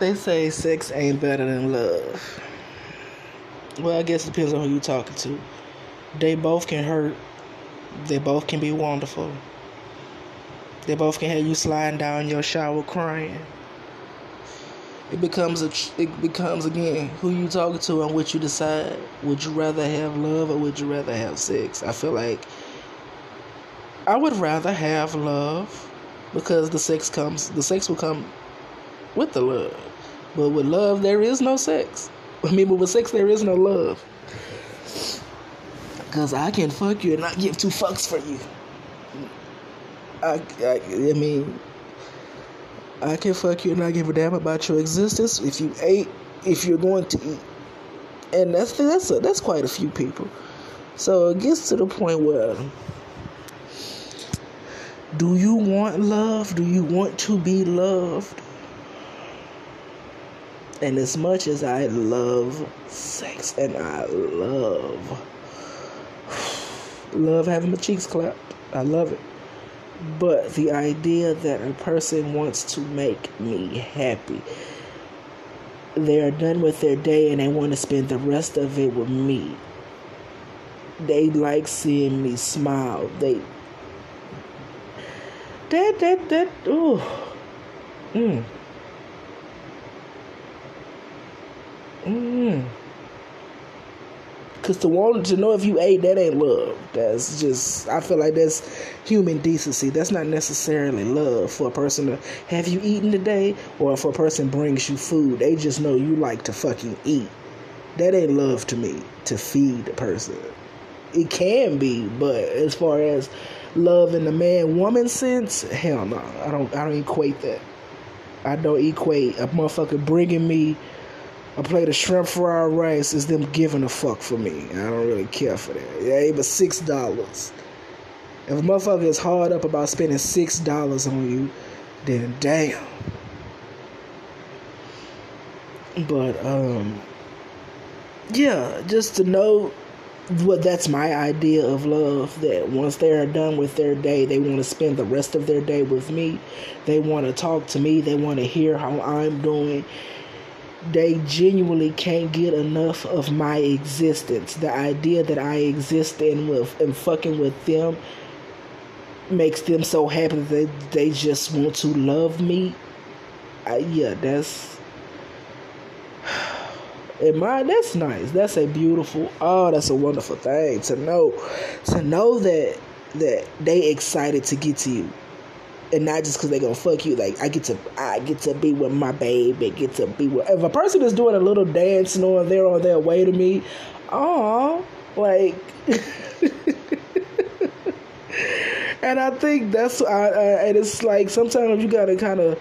They say sex ain't better than love. Well, I guess it depends on who you're talking to. They both can hurt. They both can be wonderful. They both can have you sliding down your shower crying. It becomes a it becomes again who you talking to and what you decide. Would you rather have love or would you rather have sex? I feel like I would rather have love because the sex comes the sex will come with the love. But with love there is no sex. I mean but with sex there is no love. Cause I can fuck you and not give two fucks for you. I, I, I mean, I can fuck you and not give a damn about your existence if you ate, if you're going to eat, and that's that's a, that's quite a few people. So it gets to the point where, do you want love? Do you want to be loved? And as much as I love sex and I love love having my cheeks clapped, I love it. But the idea that a person wants to make me happy, they are done with their day and they want to spend the rest of it with me. They like seeing me smile. They that that that oh mm. Mm. Cause to want to know if you ate, that ain't love. That's just I feel like that's human decency. That's not necessarily love for a person to have you eaten today, or if a person brings you food, they just know you like to fucking eat. That ain't love to me. To feed a person, it can be, but as far as love in the man woman sense, hell no, I don't. I don't equate that. I don't equate a motherfucker bringing me a plate of shrimp fried rice is them giving a fuck for me. I don't really care for that. Yeah, but six dollars. If a motherfucker is hard up about spending six dollars on you, then damn. But um yeah, just to know what that's my idea of love that once they're done with their day they want to spend the rest of their day with me they want to talk to me they want to hear how i'm doing they genuinely can't get enough of my existence. The idea that I exist and with and fucking with them makes them so happy that they, just want to love me. I, yeah, that's in my that's nice. That's a beautiful. Oh, that's a wonderful thing to know. To know that that they excited to get to you and not just because they gonna fuck you. Like I get to, I get to be with my baby. Get to be with. If a person is doing a little dance, knowing they're on their way to me, oh, like. and I think that's, I, I, and it's like sometimes you gotta kind of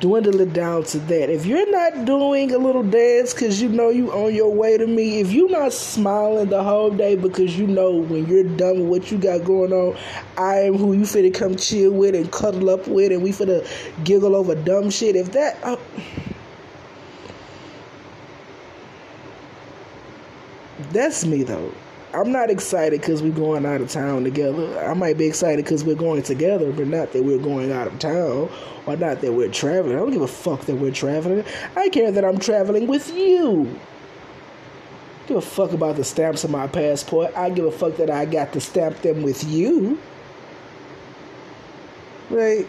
dwindle it down to that. If you're not doing a little dance because you know you on your way to me, if you're not smiling the whole day because you know when you're done with what you got going on, I am who you finna come chill with and cuddle up with, and we finna giggle over dumb shit. If that. Uh, that's me though. I'm not excited because we're going out of town together. I might be excited because we're going together, but not that we're going out of town or not that we're traveling. I don't give a fuck that we're traveling. I care that I'm traveling with you. Give a fuck about the stamps on my passport. I give a fuck that I got to stamp them with you. Right?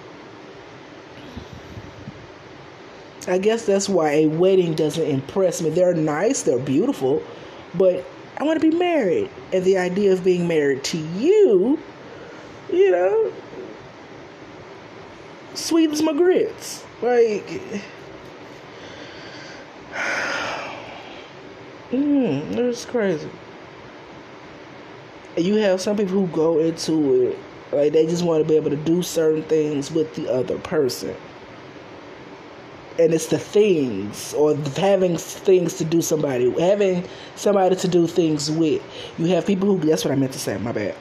I guess that's why a wedding doesn't impress me. They're nice, they're beautiful, but I want to be married. And the idea of being married to you, you know, sweet as my grits. Like, mm, it's crazy. And you have some people who go into it, like, they just want to be able to do certain things with the other person and it's the things or having things to do somebody having somebody to do things with you have people who that's what i meant to say my bad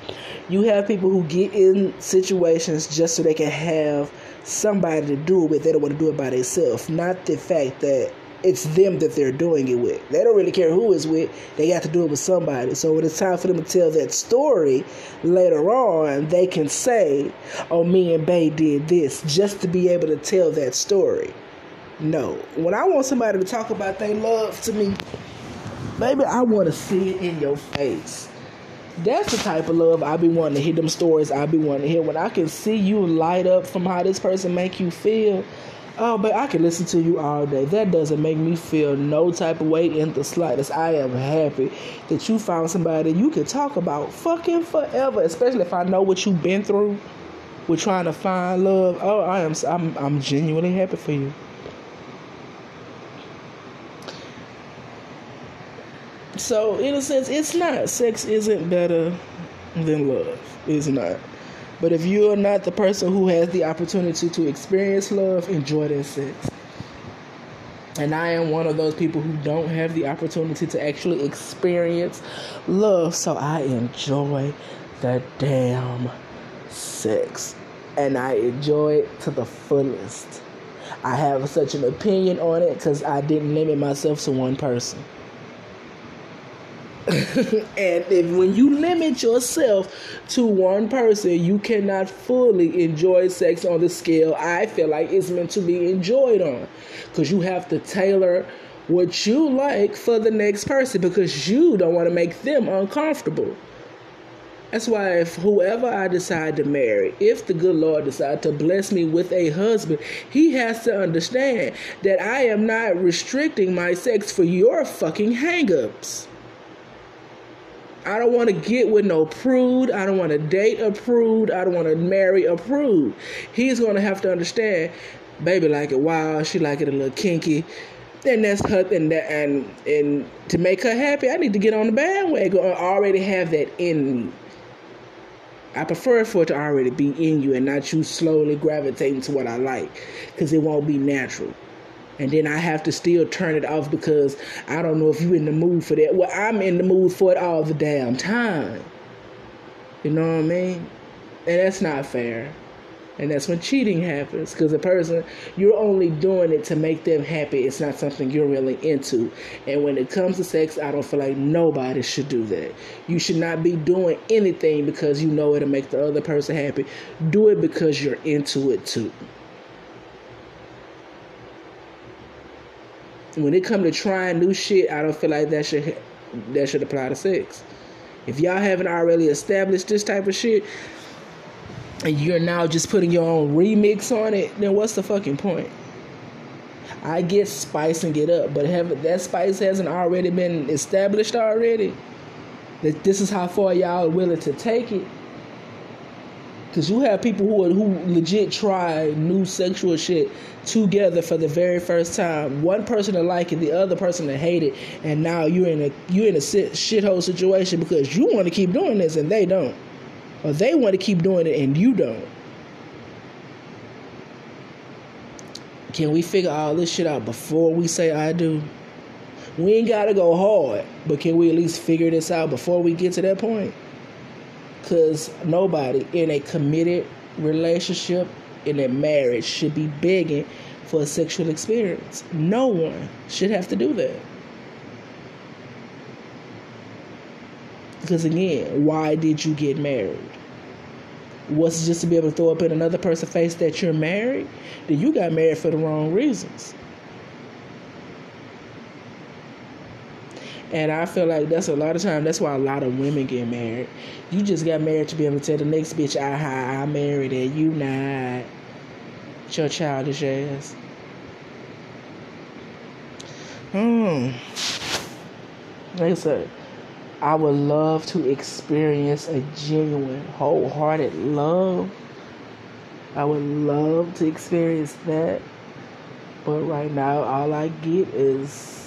you have people who get in situations just so they can have somebody to do it with they don't want to do it by themselves not the fact that it's them that they're doing it with. They don't really care who is with. They got to do it with somebody. So when it's time for them to tell that story later on, they can say, "Oh, me and Bay did this," just to be able to tell that story. No. When I want somebody to talk about their love to me, baby, I want to see it in your face. That's the type of love I be wanting to hear them stories I be wanting to hear. When I can see you light up from how this person make you feel, oh, but I can listen to you all day. That doesn't make me feel no type of way in the slightest. I am happy that you found somebody you can talk about fucking forever, especially if I know what you've been through with trying to find love. Oh, I am. I'm. I'm genuinely happy for you. So, in a sense, it's not. Sex isn't better than love. It's not. But if you are not the person who has the opportunity to experience love, enjoy that sex. And I am one of those people who don't have the opportunity to actually experience love, so I enjoy the damn sex. And I enjoy it to the fullest. I have such an opinion on it because I didn't limit myself to one person. and if when you limit yourself to one person, you cannot fully enjoy sex on the scale I feel like it's meant to be enjoyed on. Because you have to tailor what you like for the next person because you don't want to make them uncomfortable. That's why if whoever I decide to marry, if the good Lord decide to bless me with a husband, he has to understand that I am not restricting my sex for your fucking hangups. I don't want to get with no prude. I don't want to date a prude. I don't want to marry a prude. He's going to have to understand, baby like it wild. She like it a little kinky. Then that's her, and that, and and to make her happy, I need to get on the bandwagon or already have that in me. I prefer for it to already be in you and not you slowly gravitating to what I like, because it won't be natural and then I have to still turn it off because I don't know if you're in the mood for that. Well, I'm in the mood for it all the damn time. You know what I mean? And that's not fair. And that's when cheating happens because a person, you're only doing it to make them happy. It's not something you're really into. And when it comes to sex, I don't feel like nobody should do that. You should not be doing anything because you know it'll make the other person happy. Do it because you're into it too. When it come to trying new shit, I don't feel like that should that should apply to sex. If y'all haven't already established this type of shit, and you're now just putting your own remix on it, then what's the fucking point? I get spicing it up, but have that spice hasn't already been established already. That this is how far y'all are willing to take it. Cause you have people who are, who legit try new sexual shit together for the very first time. One person to like it, the other person to hate it, and now you're in a you're in a shithole situation because you want to keep doing this and they don't, or they want to keep doing it and you don't. Can we figure all this shit out before we say I do? We ain't gotta go hard, but can we at least figure this out before we get to that point? Because nobody in a committed relationship, in a marriage, should be begging for a sexual experience. No one should have to do that. Because again, why did you get married? Was it just to be able to throw up in another person's face that you're married? Then you got married for the wrong reasons. And I feel like that's a lot of time. That's why a lot of women get married. You just got married to be able to tell the next bitch, "I I married and you not." Your childish ass. Hmm. Like I said, I would love to experience a genuine, wholehearted love. I would love to experience that. But right now, all I get is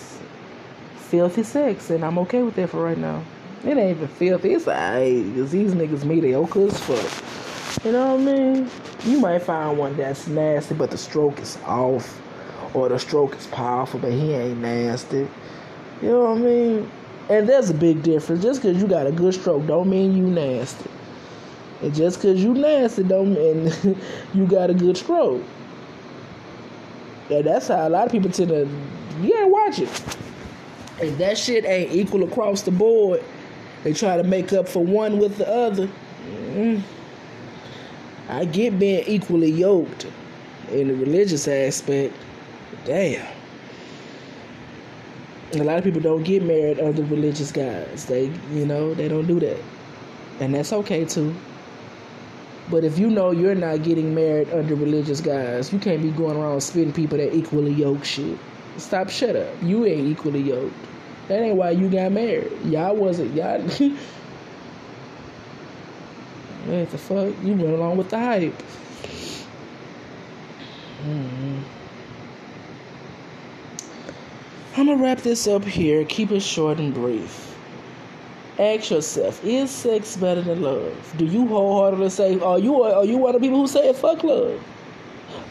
filthy sex, and I'm okay with that for right now. It ain't even filthy. It's alright, because these niggas mediocre as fuck. You know what I mean? You might find one that's nasty, but the stroke is off. Or the stroke is powerful, but he ain't nasty. You know what I mean? And there's a big difference. Just because you got a good stroke don't mean you nasty. And just because you nasty don't mean you got a good stroke. And that's how a lot of people tend to, yeah, watch it. If that shit ain't equal across the board, they try to make up for one with the other. Mm, I get being equally yoked in the religious aspect, Damn. A lot of people don't get married under religious guise. They, you know, they don't do that. And that's okay too. But if you know you're not getting married under religious guise, you can't be going around spitting people that equally yoked shit. Stop, shut up. You ain't equally yoked. That ain't why you got married. Y'all wasn't, y'all. what the fuck? You went along with the hype. Mm-hmm. I'm gonna wrap this up here. Keep it short and brief. Ask yourself: Is sex better than love? Do you wholeheartedly say, "Are you are you one of the people who say fuck love"?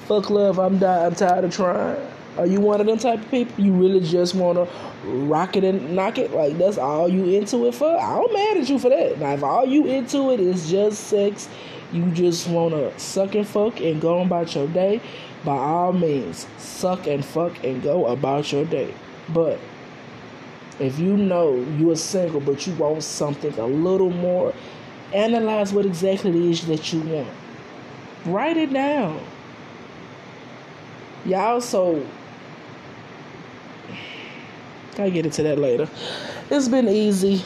Fuck love. I'm di- I'm tired of trying. Are you one of them type of people? You really just wanna rock it and knock it? Like that's all you into it for? I'm mad at you for that. Now if all you into it is just sex, you just wanna suck and fuck and go about your day. By all means, suck and fuck and go about your day. But if you know you are single but you want something a little more, analyze what exactly it is that you want. Write it down. Y'all so I'll get into that later. It's been easy.